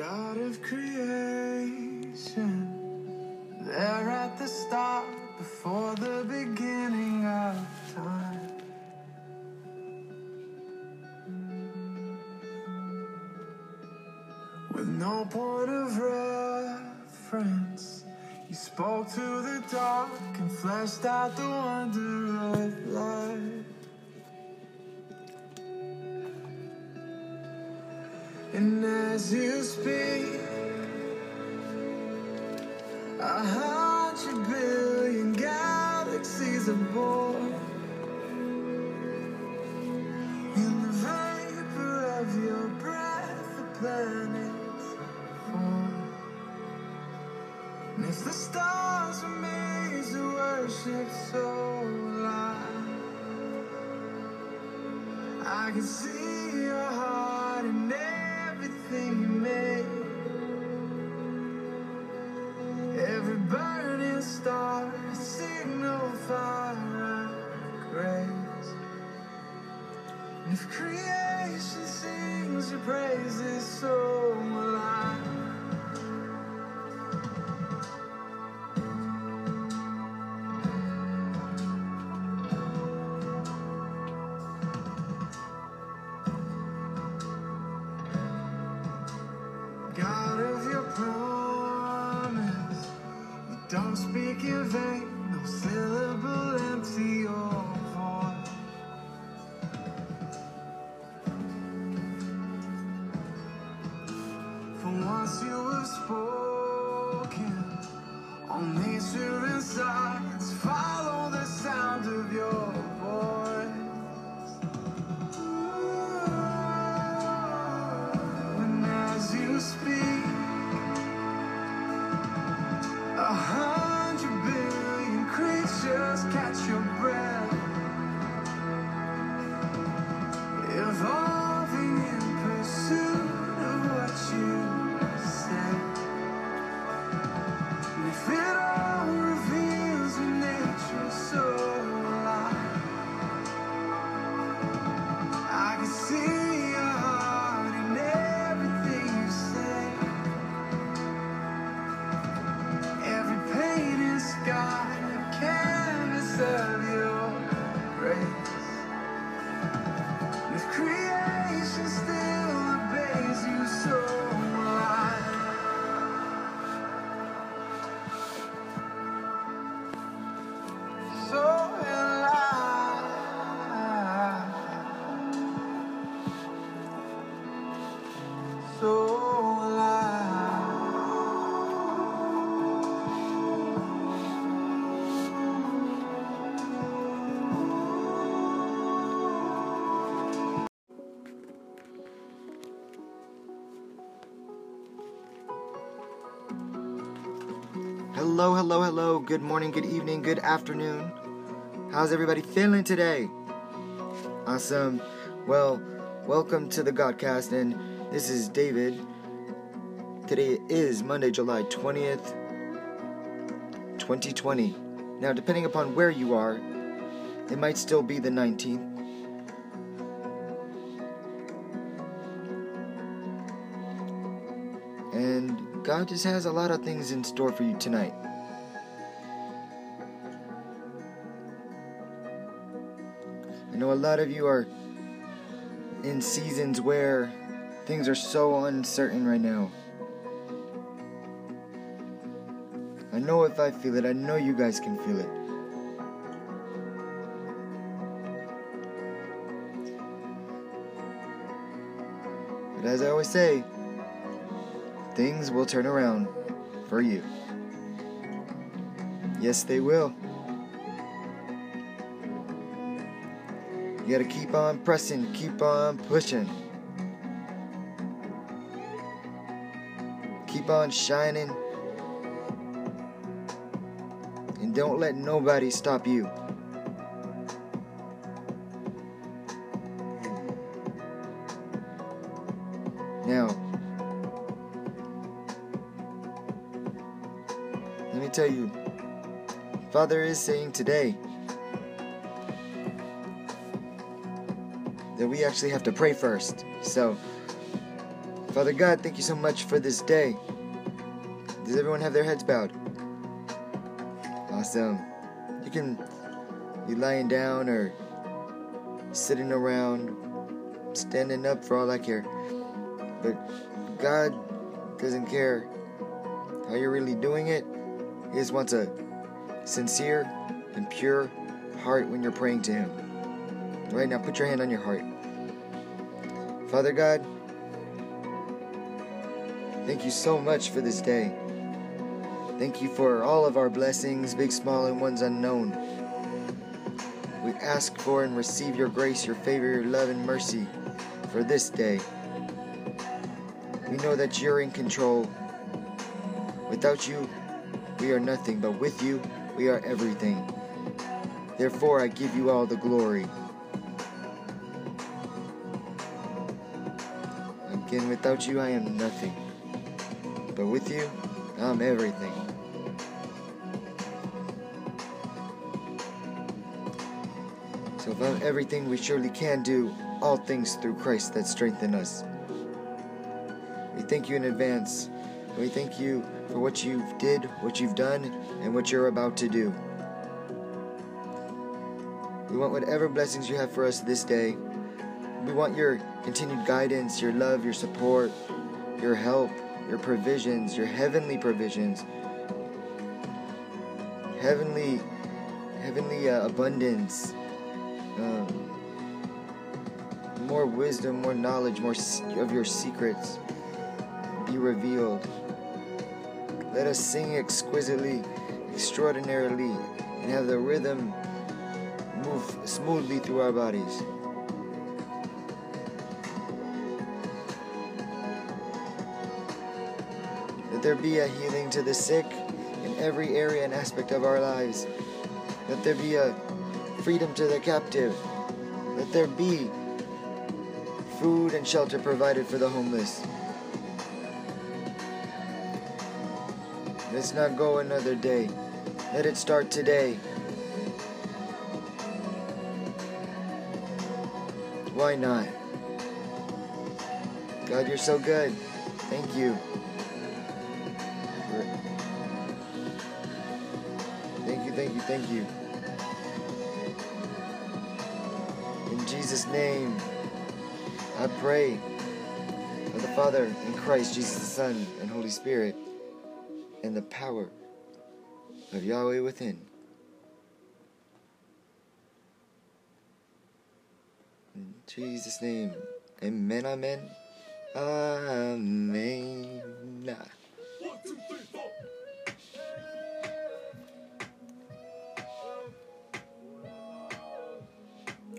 God of creation, there at the start, Hello, hello, hello. Good morning, good evening, good afternoon. How's everybody feeling today? Awesome. Well, welcome to the Godcast, and this is David. Today is Monday, July 20th, 2020. Now, depending upon where you are, it might still be the 19th. God just has a lot of things in store for you tonight. I know a lot of you are in seasons where things are so uncertain right now. I know if I feel it, I know you guys can feel it. But as I always say, things will turn around for you. Yes, they will. You gotta keep on pressing, keep on pushing. Keep on shining. And don't let nobody stop you. Father is saying today that we actually have to pray first. So, Father God, thank you so much for this day. Does everyone have their heads bowed? Awesome. You can be lying down or sitting around, standing up for all I care. But God doesn't care how you're really doing it. He just wants a sincere and pure heart when you're praying to Him. Right now, put your hand on your heart. Father God, thank you so much for this day. Thank you for all of our blessings, big, small, and ones unknown. We ask for and receive your grace, your favor, your love, and mercy for this day. We know that you're in control. Without you, we are nothing, but with you, we are everything. Therefore, I give you all the glory. Again, without you, I am nothing. But with you, I'm everything. So I'm everything we surely can do, all things through Christ that strengthen us. We thank you in advance. We thank you for what you've did, what you've done, and what you're about to do. We want whatever blessings you have for us this day. We want your continued guidance, your love, your support, your help, your provisions, your heavenly provisions, heavenly, heavenly uh, abundance, um, more wisdom, more knowledge, more of your secrets be revealed. Let us sing exquisitely, extraordinarily, and have the rhythm move smoothly through our bodies. Let there be a healing to the sick in every area and aspect of our lives. Let there be a freedom to the captive. Let there be food and shelter provided for the homeless. Let's not go another day. Let it start today. Why not? God, you're so good. Thank you. Thank you, thank you, thank you. In Jesus' name, I pray for the Father and Christ, Jesus the Son, and Holy Spirit, and the power of Yahweh within. In Jesus' name, amen, amen, amen.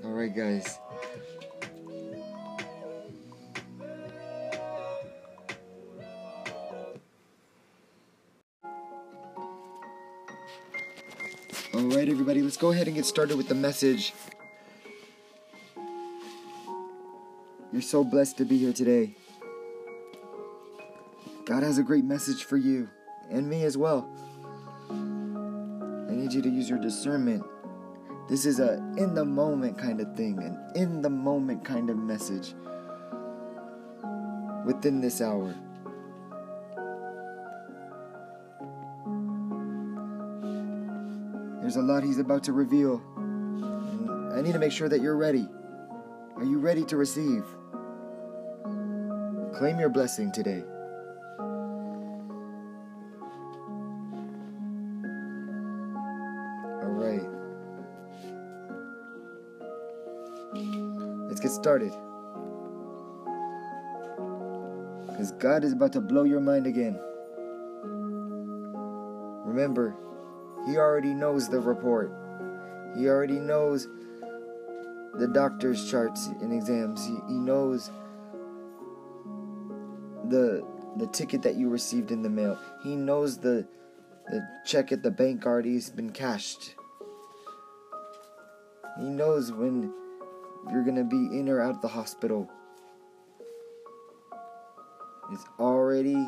All right, guys. All right, everybody, let's go ahead and get started with the message. You're so blessed to be here today. God has a great message for you and me as well. I need you to use your discernment. This is a in the moment kind of thing, an in the moment kind of message within this hour. There's a lot he's about to reveal. I need to make sure that you're ready. Are you ready to receive? Claim your blessing today. All right. Let's get started. Because God is about to blow your mind again. Remember, He already knows the report. He already knows the doctor's charts and exams. He, he knows the the ticket that you received in the mail. He knows the the check at the bank already's been cashed. He knows when you're gonna be in or out of the hospital. It's already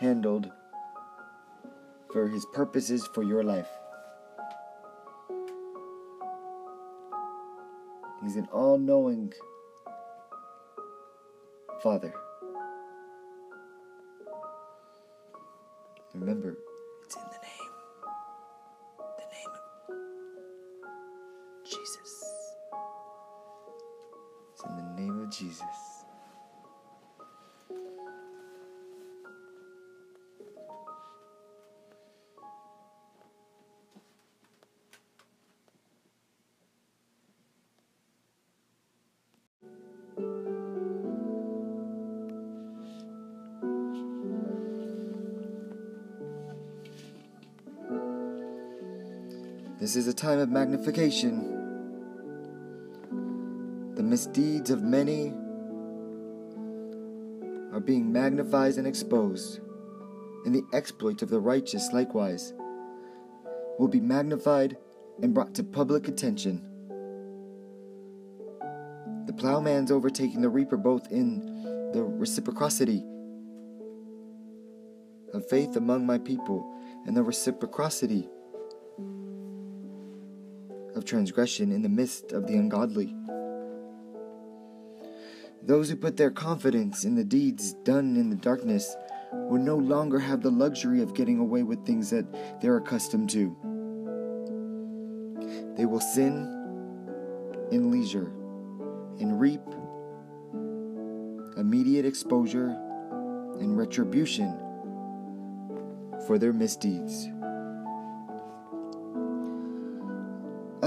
handled for his purposes for your life. He's an all knowing Father. Remember, Is a time of magnification. The misdeeds of many are being magnified and exposed, and the exploits of the righteous likewise will be magnified and brought to public attention. The plowman's overtaking the reaper both in the reciprocity of faith among my people and the reciprocity transgression in the midst of the ungodly. Those who put their confidence in the deeds done in the darkness will no longer have the luxury of getting away with things that they're accustomed to. They will sin in leisure and reap immediate exposure and retribution for their misdeeds.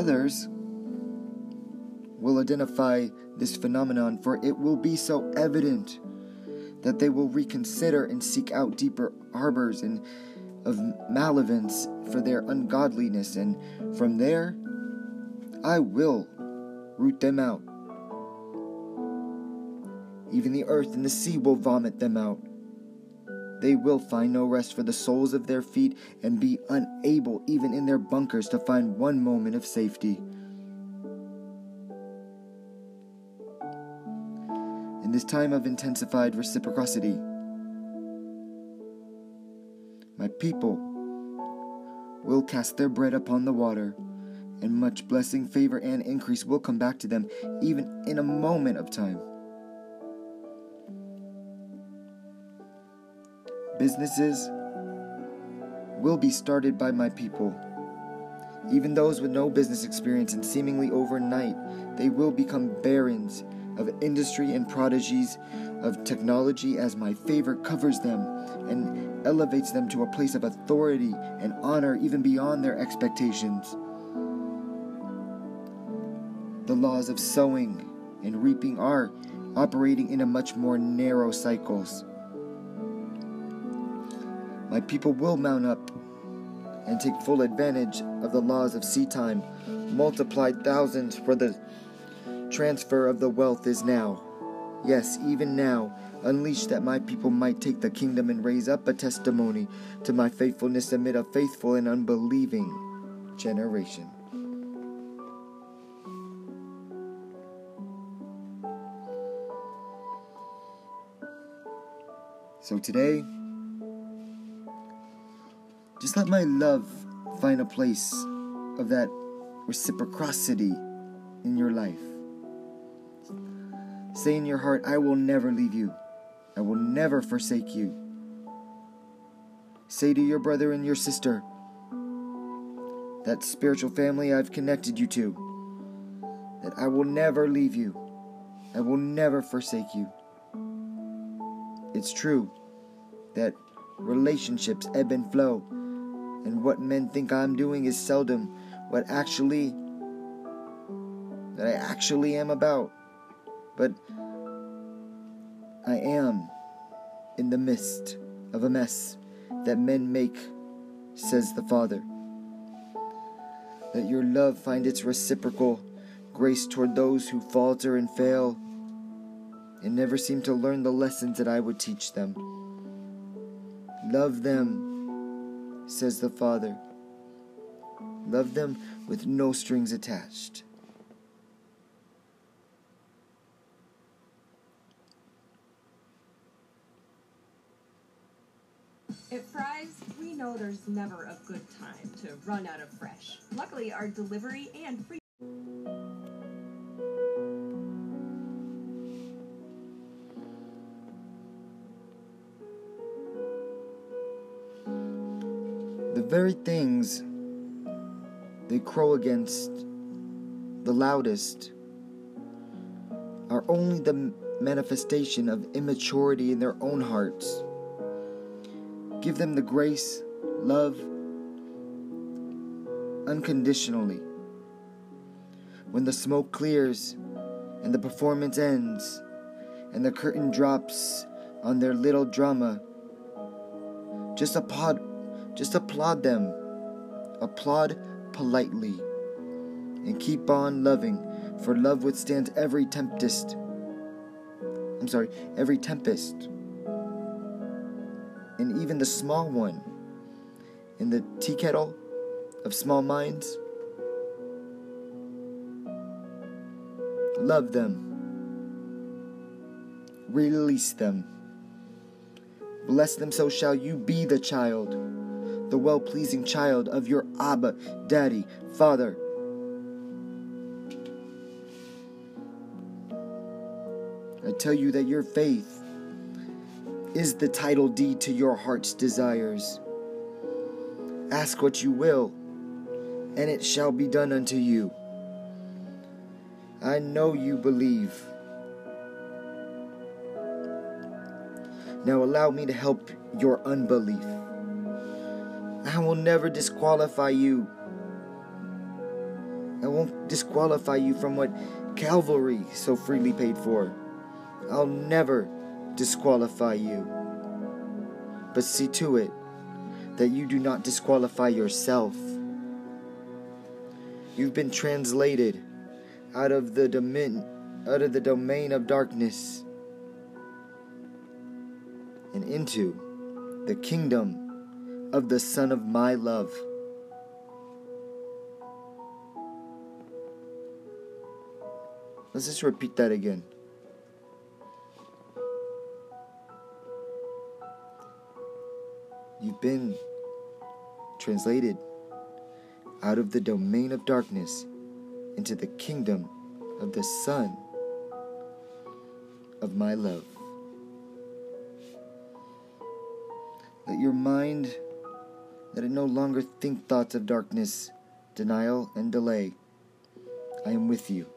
Others will identify this phenomenon, for it will be so evident that they will reconsider and seek out deeper harbors and of malevolence for their ungodliness, and from there I will root them out. Even the earth and the sea will vomit them out. They will find no rest for the soles of their feet and be unable, even in their bunkers, to find one moment of safety. In this time of intensified reciprocity, my people will cast their bread upon the water, and much blessing, favor, and increase will come back to them, even in a moment of time. Businesses will be started by my people. Even those with no business experience and seemingly overnight, they will become barons of industry and prodigies of technology as my favor covers them and elevates them to a place of authority and honor even beyond their expectations. The laws of sowing and reaping are operating in a much more narrow cycles. My people will mount up and take full advantage of the laws of seedtime, multiplied thousands, for the transfer of the wealth is now. Yes, even now, unleashed that my people might take the kingdom and raise up a testimony to my faithfulness amid a faithful and unbelieving generation. So today, just let my love find a place of that reciprocity in your life. Say in your heart, I will never leave you. I will never forsake you. Say to your brother and your sister, that spiritual family I've connected you to, that I will never leave you. I will never forsake you. It's true that relationships ebb and flow and what men think I'm doing is seldom what actually that I actually am about. But I am in the midst of a mess that men make, says the Father. Let your love find its reciprocal grace toward those who falter and fail and never seem to learn the lessons that I would teach them. Love them says the Father. Love them with no strings attached. At Fry's, we know there's never a good time to run out of fresh. Luckily, our delivery and free very things they crow against the loudest are only the manifestation of immaturity in their own hearts. Give them the grace, love, unconditionally. When the smoke clears and the performance ends and the curtain drops on their little drama, just applaud, just applaud them. Applaud politely and keep on loving, for love withstands every tempest. I'm sorry, every tempest. And even the small one in the tea kettle of small minds. Love them. Release them. Bless them, so shall you be the child, the well pleasing child of your Abba, Daddy, Father. I tell you that your faith is the title deed to your heart's desires. Ask what you will, and it shall be done unto you. I know you believe. Now allow me to help your unbelief. I will never disqualify you. I won't disqualify you from what Calvary so freely paid for. I'll never disqualify you. But see to it that you do not disqualify yourself. You've been translated out of the domain out of the domain of darkness and into the kingdom of the son of my love. Let's just repeat that again. You've been translated out of the domain of darkness into the kingdom of the Son of my love. Let your mind, let I no longer think thoughts of darkness, denial, and delay. I am with you.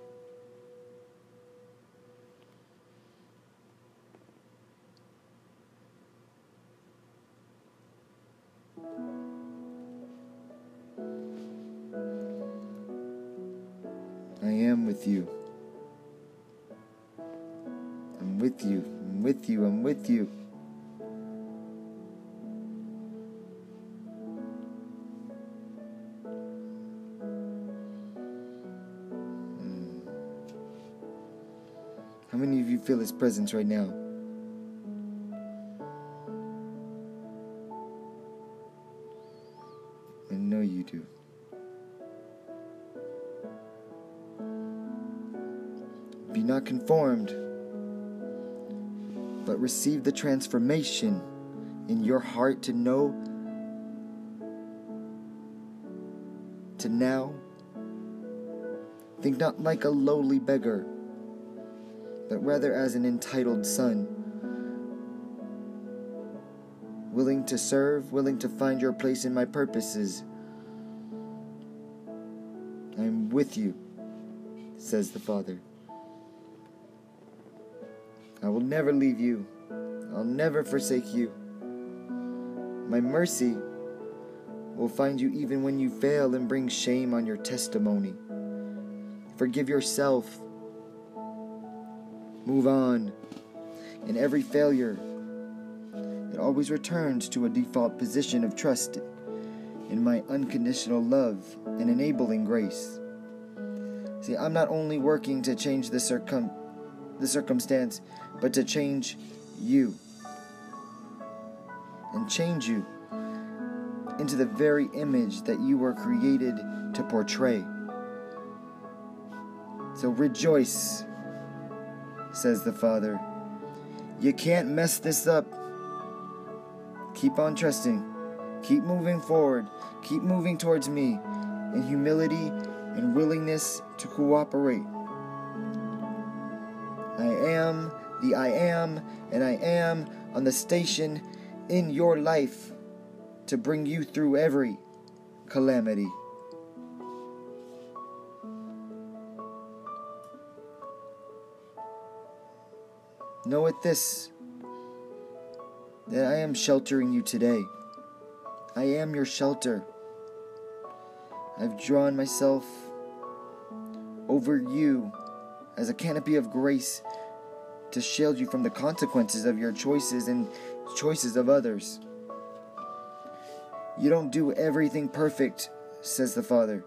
How many of you feel His presence right now? I know you do. Be not conformed, but receive the transformation in your heart to know, to now. Think not like a lowly beggar, but rather as an entitled son, willing to serve, willing to find your place in my purposes. I am with you, says the Father. I will never leave you. I'll never forsake you. My mercy will find you even when you fail and bring shame on your testimony. Forgive yourself. Move on. In every failure, it always returns to a default position of trust in my unconditional love and enabling grace. See, I'm not only working to change the circum the circumstance, but to change you. And change you into the very image that you were created to portray. So rejoice, says the Father. You can't mess this up. Keep on trusting. Keep moving forward. Keep moving towards me in humility and willingness to cooperate. I am the I am, and I am on the station in your life to bring you through every calamity. Know it this that I am sheltering you today. I am your shelter. I've drawn myself over you as a canopy of grace to shield you from the consequences of your choices and choices of others. You don't do everything perfect, says the Father.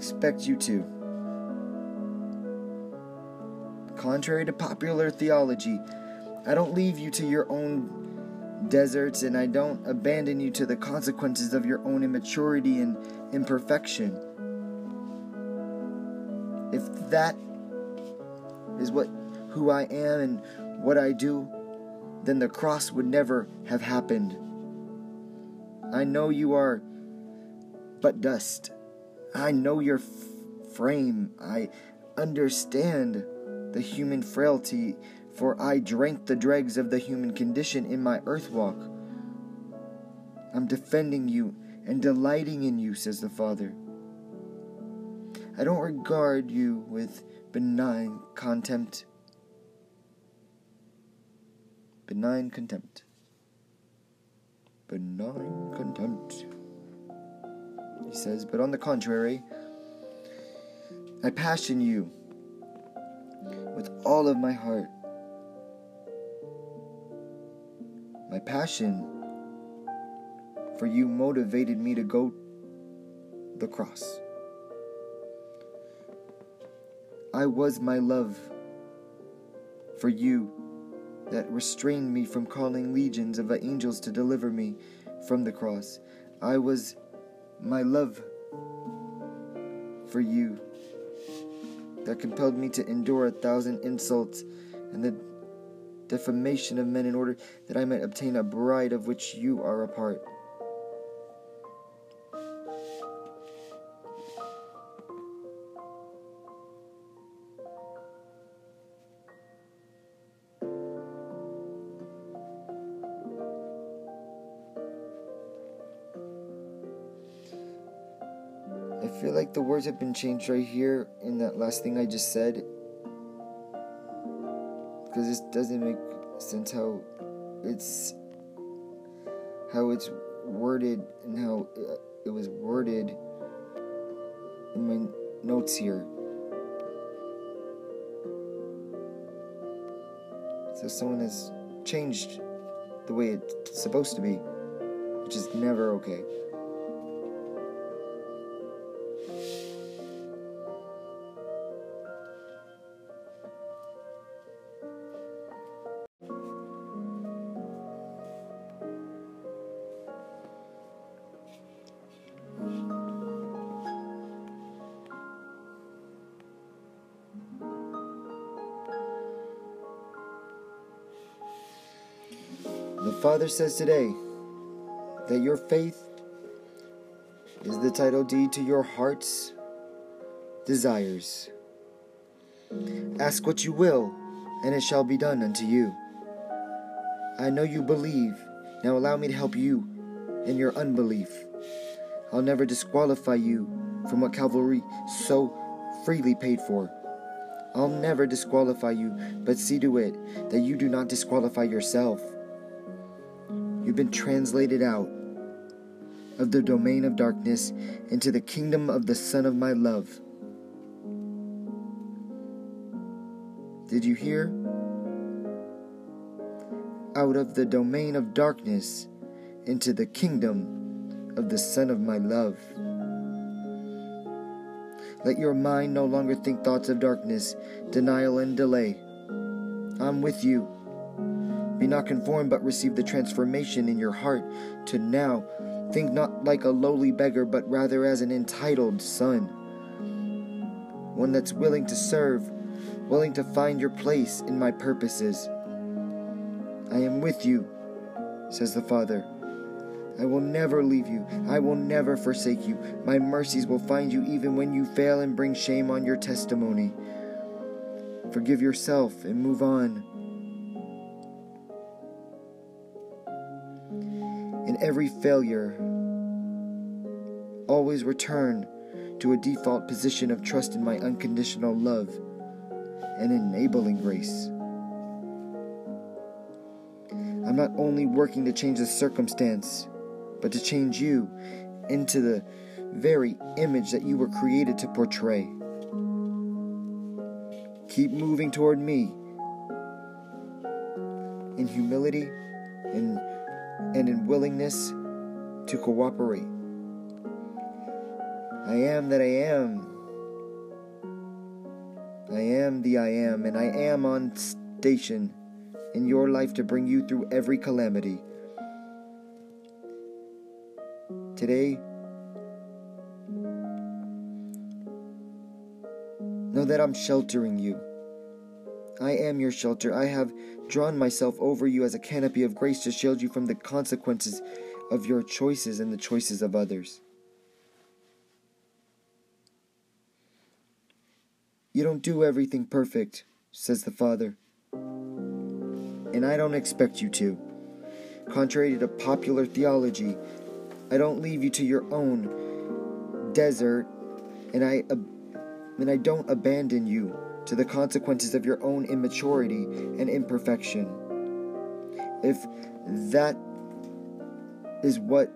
Expect you to. Contrary to popular theology, I don't leave you to your own deserts and I don't abandon you to the consequences of your own immaturity and imperfection. If that is what who I am and what I do, then the cross would never have happened. I know you are but dust. I know your f- frame. I understand the human frailty, for I drank the dregs of the human condition in my earth walk. I'm defending you and delighting in you, says the Father. I don't regard you with benign contempt. Benign contempt. Benign contempt. He says, but on the contrary, I passion you with all of my heart. My passion for you motivated me to go the cross. I was my love for you that restrained me from calling legions of angels to deliver me from the cross. I was my love for you that compelled me to endure a thousand insults and the defamation of men in order that I might obtain a bride of which you are a part. Words have been changed right here in that last thing I just said. Because this doesn't make sense how it's how it's worded and how uh, it was worded in my notes here. So someone has changed the way it's supposed to be, which is never okay. Father says today that your faith is the title deed to your heart's desires. Ask what you will, and it shall be done unto you. I know you believe. Now allow me to help you in your unbelief. I'll never disqualify you from what Calvary so freely paid for. I'll never disqualify you, but see to it that you do not disqualify yourself. You've been translated out of the domain of darkness into the kingdom of the Son of my love. Did you hear? Out of the domain of darkness into the kingdom of the Son of my love. Let your mind no longer think thoughts of darkness, denial, and delay. I'm with you. Be not conformed, but receive the transformation in your heart to now think not like a lowly beggar, but rather as an entitled son. One that's willing to serve, willing to find your place in my purposes. I am with you, says the Father. I will never leave you. I will never forsake you. My mercies will find you even when you fail and bring shame on your testimony. Forgive yourself and move on. Every failure, always return to a default position of trust in my unconditional love and enabling grace. I'm not only working to change the circumstance, but to change you into the very image that you were created to portray. Keep moving toward me in humility and, and in willingness to cooperate. I am that I am. I am the I am, and I am on station in your life to bring you through every calamity. Today, know that I'm sheltering you. I am your shelter. I have drawn myself over you as a canopy of grace to shield you from the consequences of your choices and the choices of others. You don't do everything perfect, says the Father. And I don't expect you to. Contrary to popular theology, I don't leave you to your own desert, and I ab- and I don't abandon you to the consequences of your own immaturity and imperfection. If that is what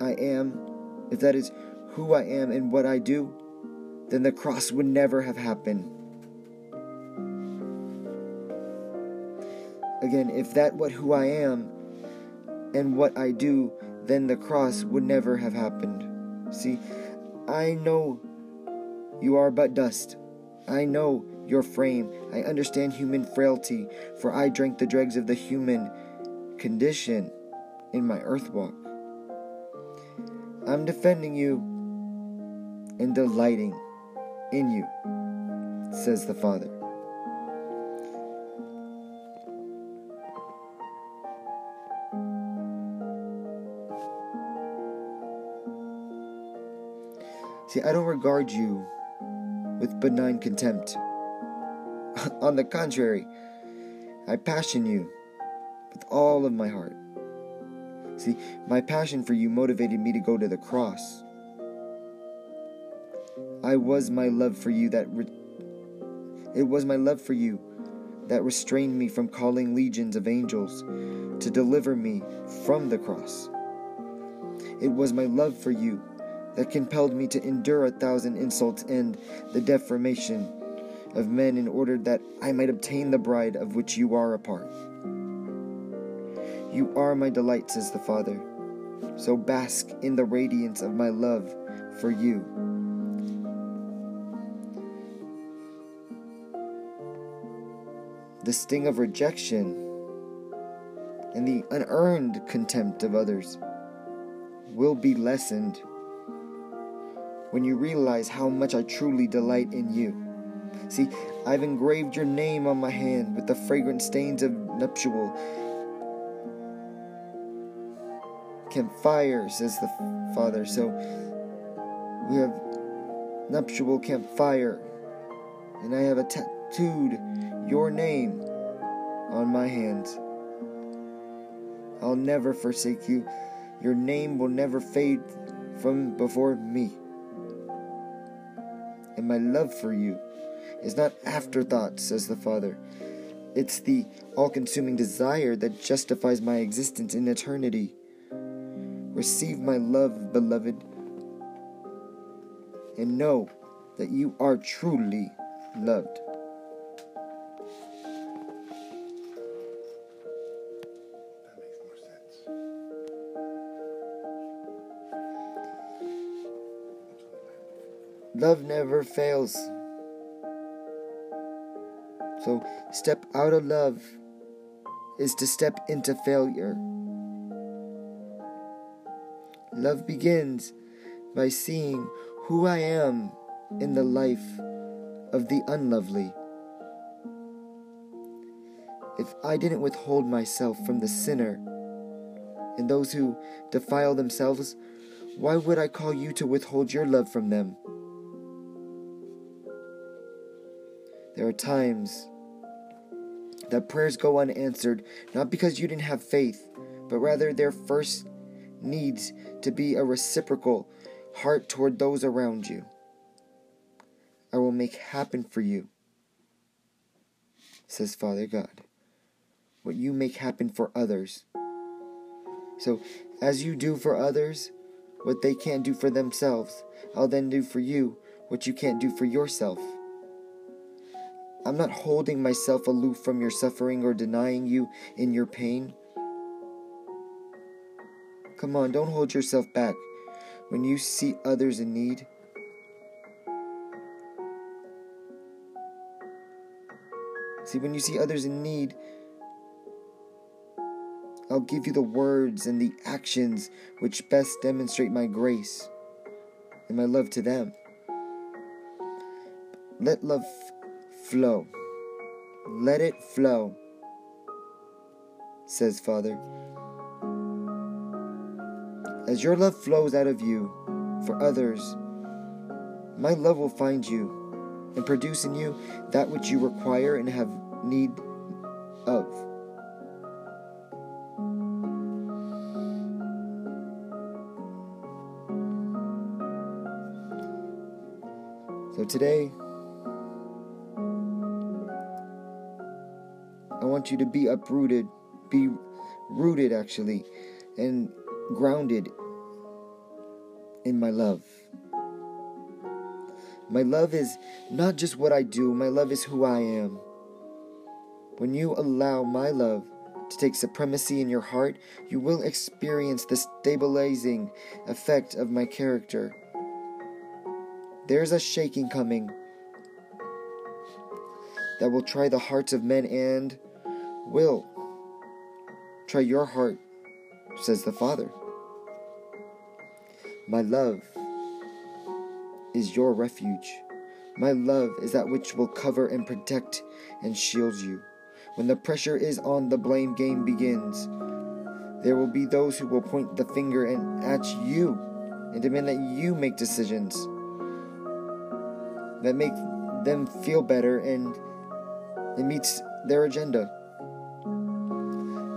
I am, if that is who I am and what I do, then the cross would never have happened. Again, if that what who I am and what I do, then the cross would never have happened. See, I know you are but dust. I know your frame. I understand human frailty, for I drank the dregs of the human condition in my earth walk. I'm defending you and delighting in you, says the Father. See, I don't regard you with benign contempt. On the contrary, I passion you with all of my heart. See, my passion for you motivated me to go to the cross. I was my love for you that re- it was my love for you that restrained me from calling legions of angels to deliver me from the cross. It was my love for you that compelled me to endure a thousand insults and the deformation of men in order that I might obtain the bride of which you are a part. You are my delight, says the Father. So bask in the radiance of my love for you. The sting of rejection and the unearned contempt of others will be lessened when you realize how much I truly delight in you. See, I've engraved your name on my hand with the fragrant stains of nuptial camphire, says the Father. So we have nuptial camphire, and I have a tattooed your name on my hands. I'll never forsake you. Your name will never fade from before me and my love for you is not afterthought, says the Father. It's the all consuming desire that justifies my existence in eternity. Receive my love, beloved, and know that you are truly loved. Love never fails. So, step out of love is to step into failure. Love begins by seeing who I am in the life of the unlovely. If I didn't withhold myself from the sinner and those who defile themselves, why would I call you to withhold your love from them? There are times that prayers go unanswered, not because you didn't have faith, but rather there first needs to be a reciprocal heart toward those around you. I will make happen for you, says Father God. What you make happen for others. So, as you do for others what they can't do for themselves, I'll then do for you what you can't do for yourself. I'm not holding myself aloof from your suffering or denying you in your pain. Come on, don't hold yourself back. When you see others in need, see, when you see others in need, I'll give you the words and the actions which best demonstrate my grace and my love to them. Let love flow. Let it flow, says Father. As your love flows out of you for others, my love will find you and produce in you that which you require and have need of. So today, I want you to be uprooted, be rooted actually, and grounded in my love. My love is not just what I do, my love is who I am. When you allow my love to take supremacy in your heart, you will experience the stabilizing effect of my character. There's a shaking coming that will try the hearts of men and will try your heart, says the Father. My love is your refuge. My love is that which will cover and protect and shield you. When the pressure is on, the blame game begins. There will be those who will point the finger and at you and demand that you make decisions that make them feel better and it meets their agenda.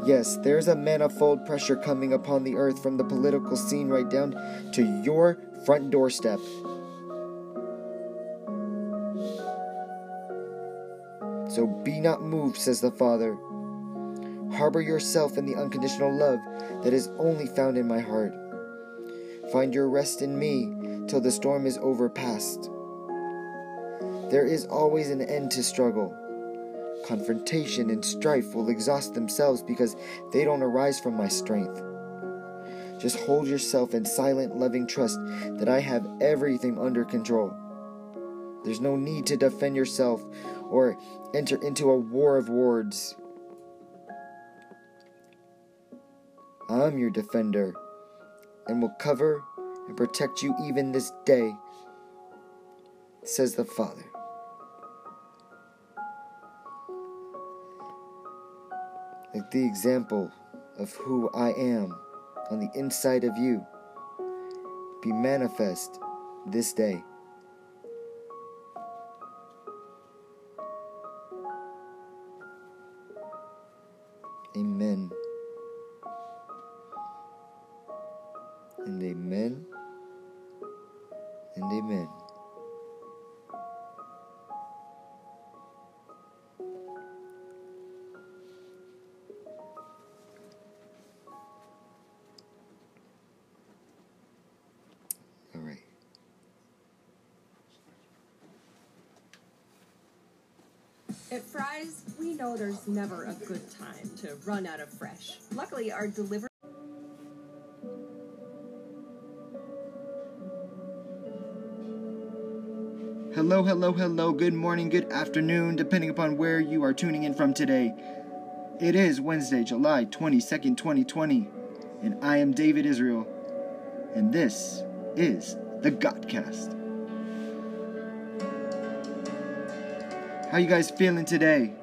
Yes, there's a manifold pressure coming upon the earth from the political scene right down to your front doorstep. So be not moved, says the Father. Harbor yourself in the unconditional love that is only found in my heart. Find your rest in me till the storm is overpast. There is always an end to struggle. Confrontation and strife will exhaust themselves because they don't arise from my strength. Just hold yourself in silent, loving trust that I have everything under control. There's no need to defend yourself or enter into a war of words. I'm your defender and will cover and protect you even this day, says the Father. Like the example of who I am on the inside of you be manifest this day. Know there's never a good time to run out of fresh. Luckily, our delivery Hello, hello, hello. Good morning, good afternoon, depending upon where you are tuning in from today. It is Wednesday, July 22nd, 2020, and I am David Israel, and this is the Godcast. How you guys feeling today?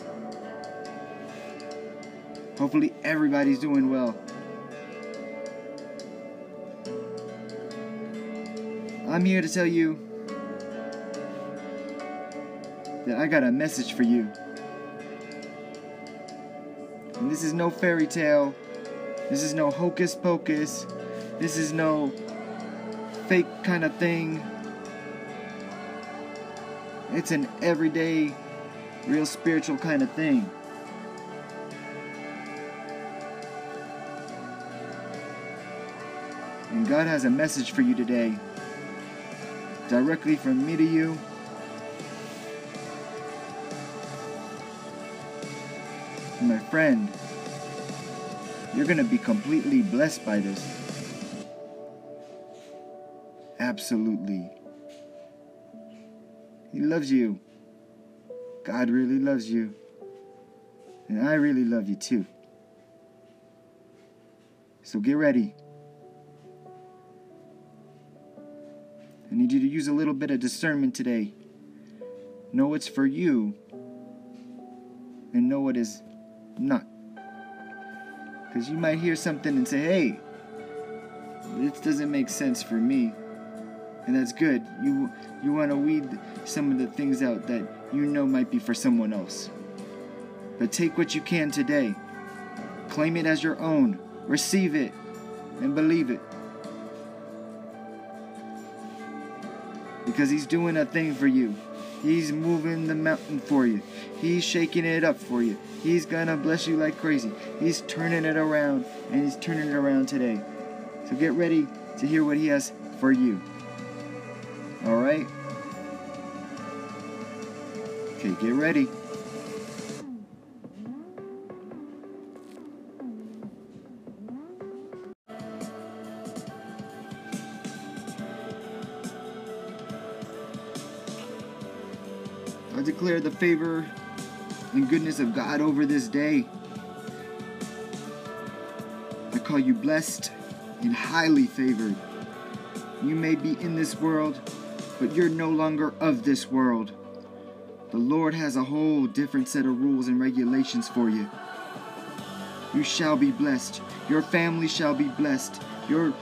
Hopefully everybody's doing well. I'm here to tell you that I got a message for you. And this is no fairy tale. This is no hocus pocus. This is no fake kind of thing. It's an everyday, real spiritual kind of thing. God has a message for you today, directly from me to you. My friend, you're going to be completely blessed by this. Absolutely. He loves you. God really loves you. And I really love you too. So get ready. Need you to use a little bit of discernment today. Know what's for you and know what is not. Because you might hear something and say, hey, this doesn't make sense for me. And that's good. You you want to weed some of the things out that you know might be for someone else. But take what you can today. Claim it as your own. Receive it and believe it. Because he's doing a thing for you. He's moving the mountain for you. He's shaking it up for you. He's gonna bless you like crazy. He's turning it around, and he's turning it around today. So get ready to hear what he has for you. Alright? Okay, get ready. Declare the favor and goodness of God over this day. I call you blessed and highly favored. You may be in this world, but you're no longer of this world. The Lord has a whole different set of rules and regulations for you. You shall be blessed. Your family shall be blessed. Your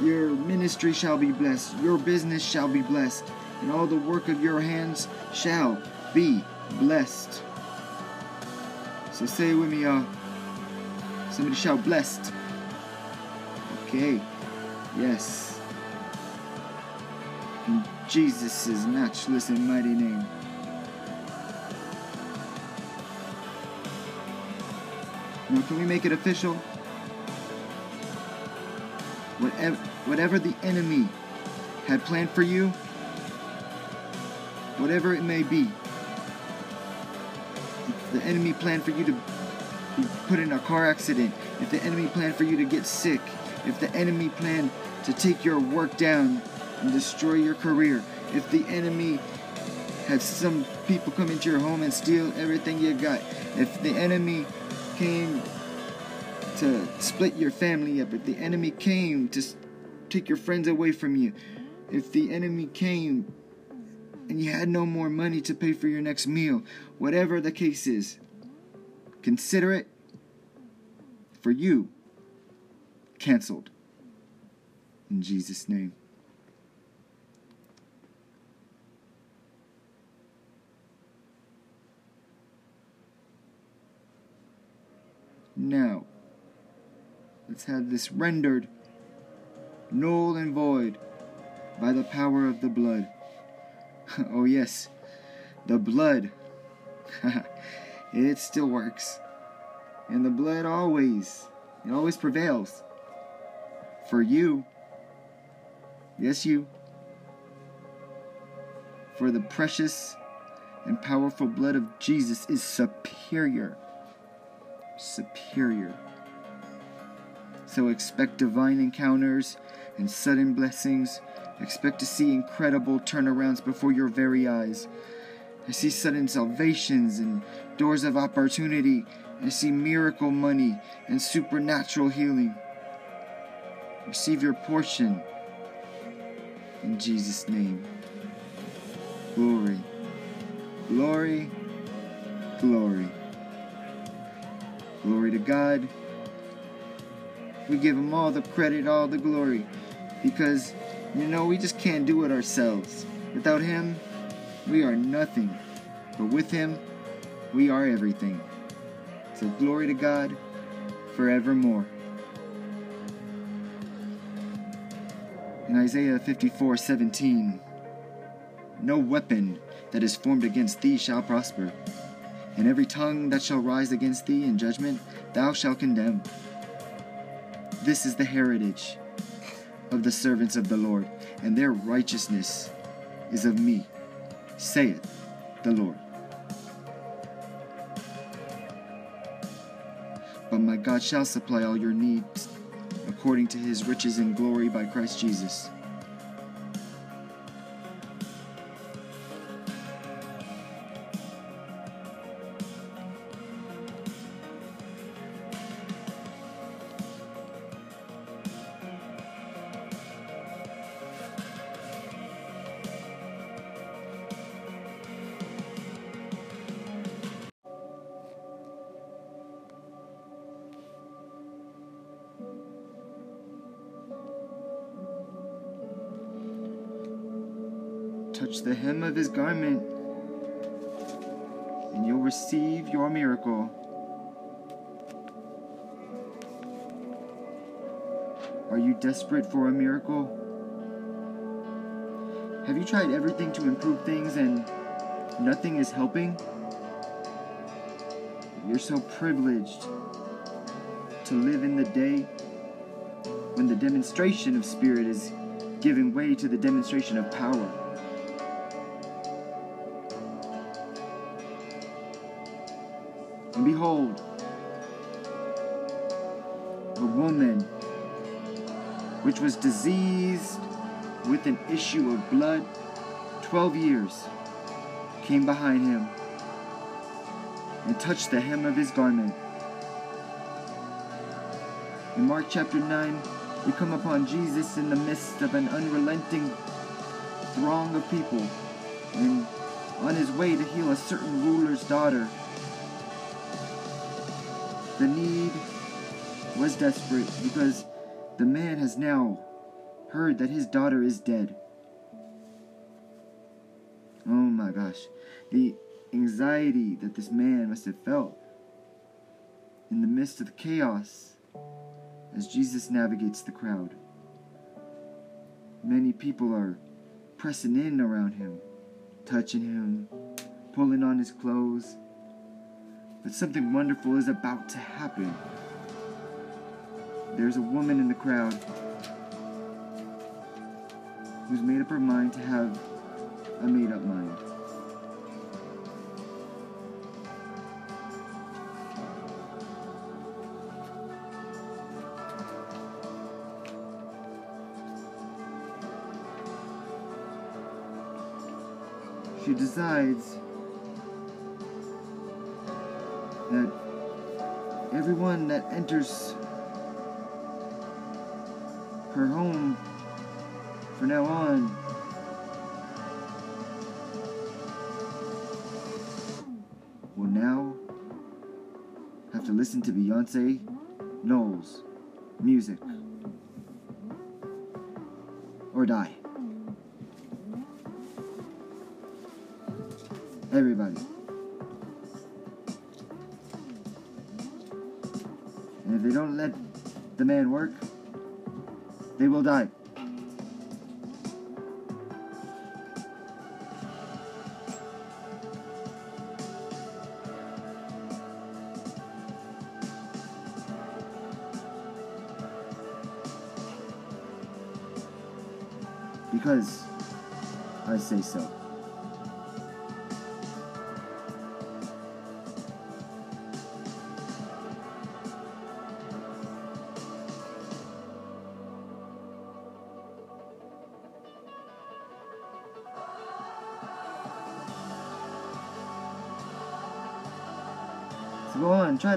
your ministry shall be blessed. Your business shall be blessed. And all the work of your hands shall be blessed. So say it with me, y'all. Somebody shout blessed. Okay. Yes. In Jesus' matchless and mighty name. Now, can we make it official? Whatever, whatever the enemy had planned for you, whatever it may be, the enemy planned for you to be put in a car accident, if the enemy planned for you to get sick, if the enemy planned to take your work down and destroy your career, if the enemy had some people come into your home and steal everything you got, if the enemy came to split your family up, if the enemy came to take your friends away from you, if the enemy came and you had no more money to pay for your next meal, whatever the case is, consider it for you canceled. In Jesus' name. Now, let's have this rendered null and void by the power of the blood. oh, yes, the blood. it still works. And the blood always, it always prevails. For you. Yes, you. For the precious and powerful blood of Jesus is superior. Superior. So expect divine encounters and sudden blessings. Expect to see incredible turnarounds before your very eyes. I see sudden salvations and doors of opportunity. I see miracle money and supernatural healing. Receive your portion in Jesus' name. Glory, glory, glory. Glory to God. We give Him all the credit, all the glory, because, you know, we just can't do it ourselves. Without Him, we are nothing. but with Him, we are everything. So glory to God forevermore. In Isaiah 54 17, no weapon that is formed against thee shall prosper, and every tongue that shall rise against thee in judgment thou shalt condemn. This is the heritage of the servants of the Lord, and their righteousness is of me, saith the Lord. But my God shall supply all your needs according to his riches in glory by Christ Jesus. The hem of his garment, and you'll receive your miracle. Are you desperate for a miracle? Have you tried everything to improve things and nothing is helping? You're so privileged to live in the day when the demonstration of spirit is giving way to the demonstration of power. Behold, a woman which was diseased with an issue of blood 12 years came behind him and touched the hem of his garment. In Mark chapter 9, we come upon Jesus in the midst of an unrelenting throng of people and on his way to heal a certain ruler's daughter. The need was desperate because the man has now heard that his daughter is dead. Oh my gosh. The anxiety that this man must have felt in the midst of the chaos as Jesus navigates the crowd. Many people are pressing in around him, touching him, pulling on his clothes. But something wonderful is about to happen. There's a woman in the crowd who's made up her mind to have a made up mind. She decides that everyone that enters her home from now on will now have to listen to Beyonce Knowles music or die. Everybody.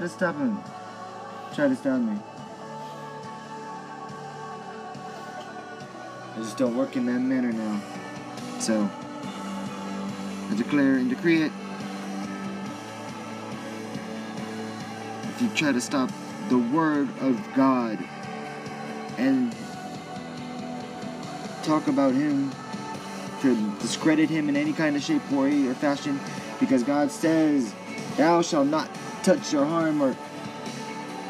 to stop him. Try to stop me. I just don't work in that manner now. So, I declare and decree it. If you try to stop the Word of God and talk about Him, to discredit Him in any kind of shape, way, or fashion, because God says, Thou shalt not touch or harm or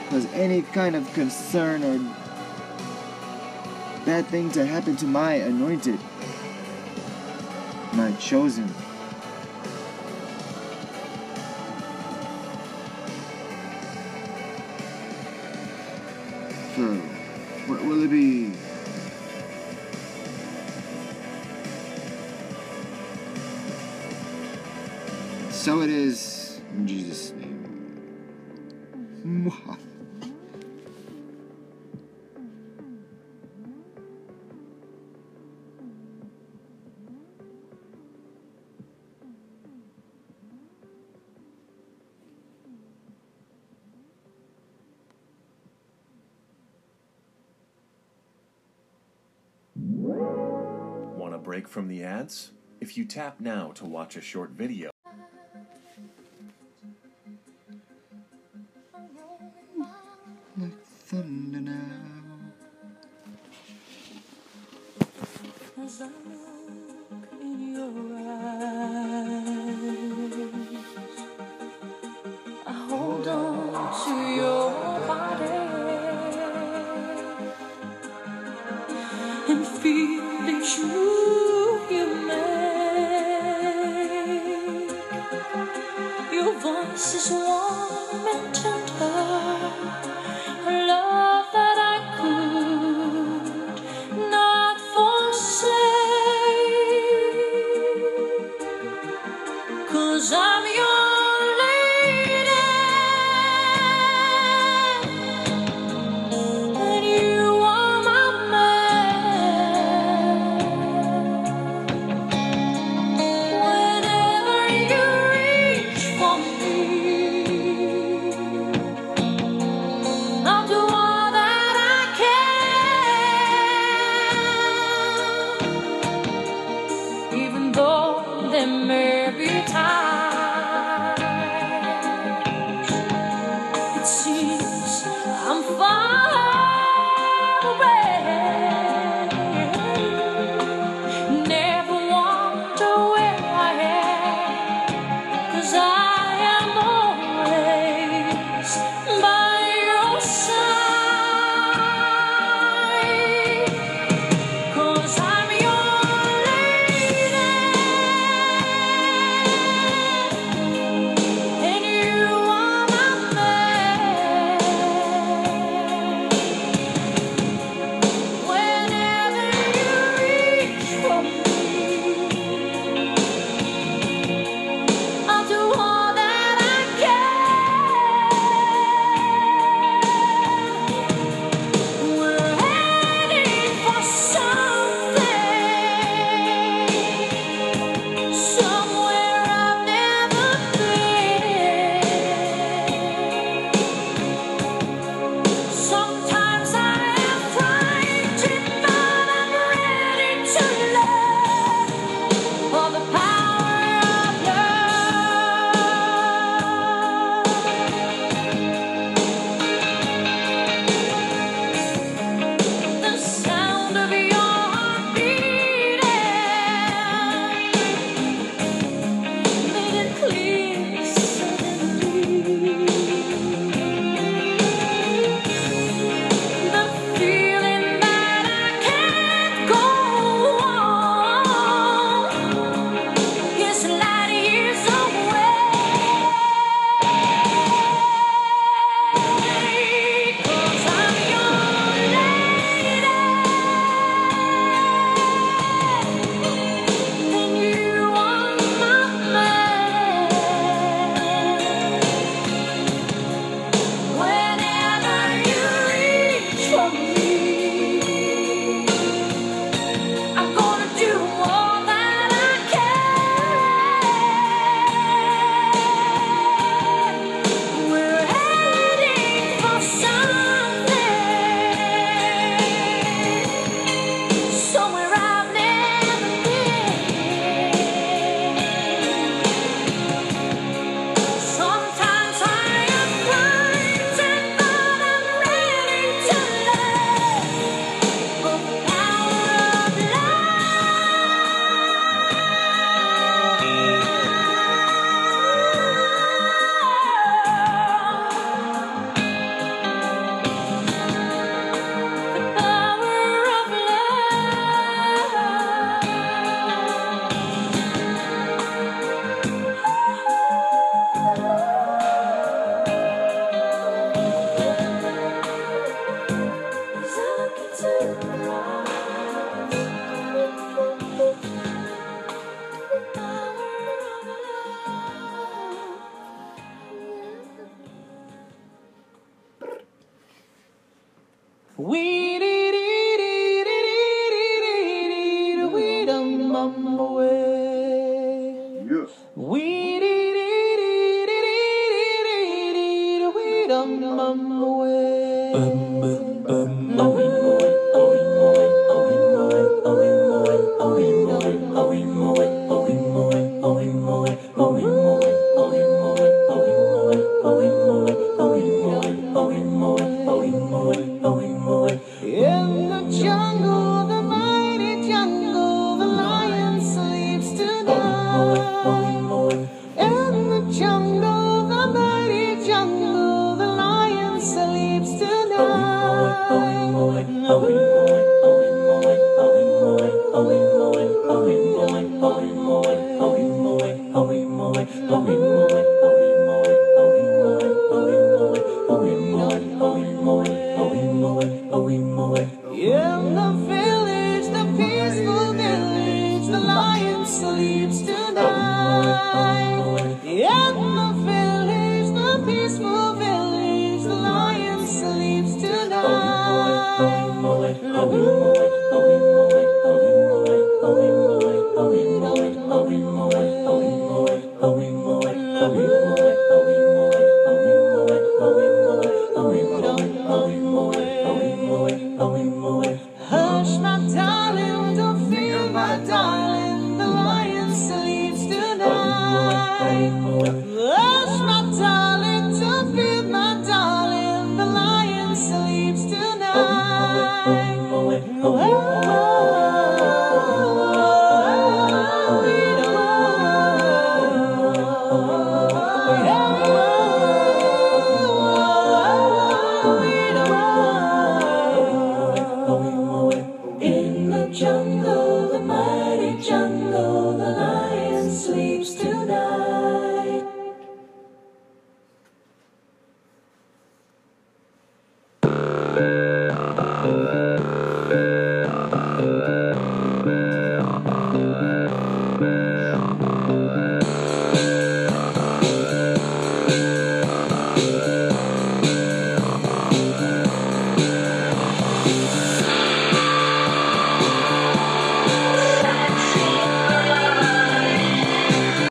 cause any kind of concern or bad thing to happen to my anointed, my chosen. from the ads? If you tap now to watch a short video,